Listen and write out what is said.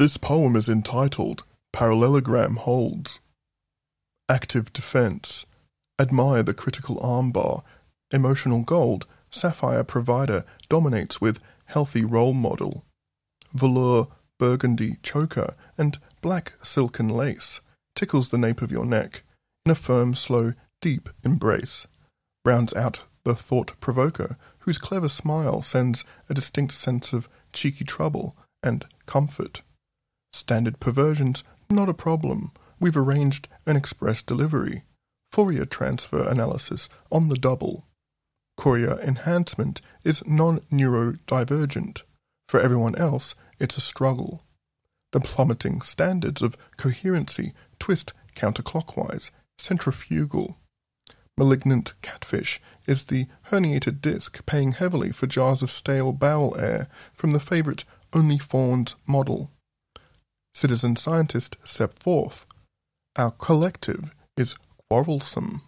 This poem is entitled Parallelogram Holds. Active Defense. Admire the critical armbar. Emotional gold. Sapphire provider dominates with healthy role model. Velour burgundy choker and black silken lace tickles the nape of your neck in a firm, slow, deep embrace. Rounds out the thought provoker, whose clever smile sends a distinct sense of cheeky trouble and comfort. Standard perversions, not a problem. We've arranged an express delivery. Fourier transfer analysis on the double. Courier enhancement is non neurodivergent. For everyone else, it's a struggle. The plummeting standards of coherency twist counterclockwise, centrifugal. Malignant catfish is the herniated disc paying heavily for jars of stale bowel air from the favorite OnlyFans model. Citizen scientist set forth. Our collective is quarrelsome.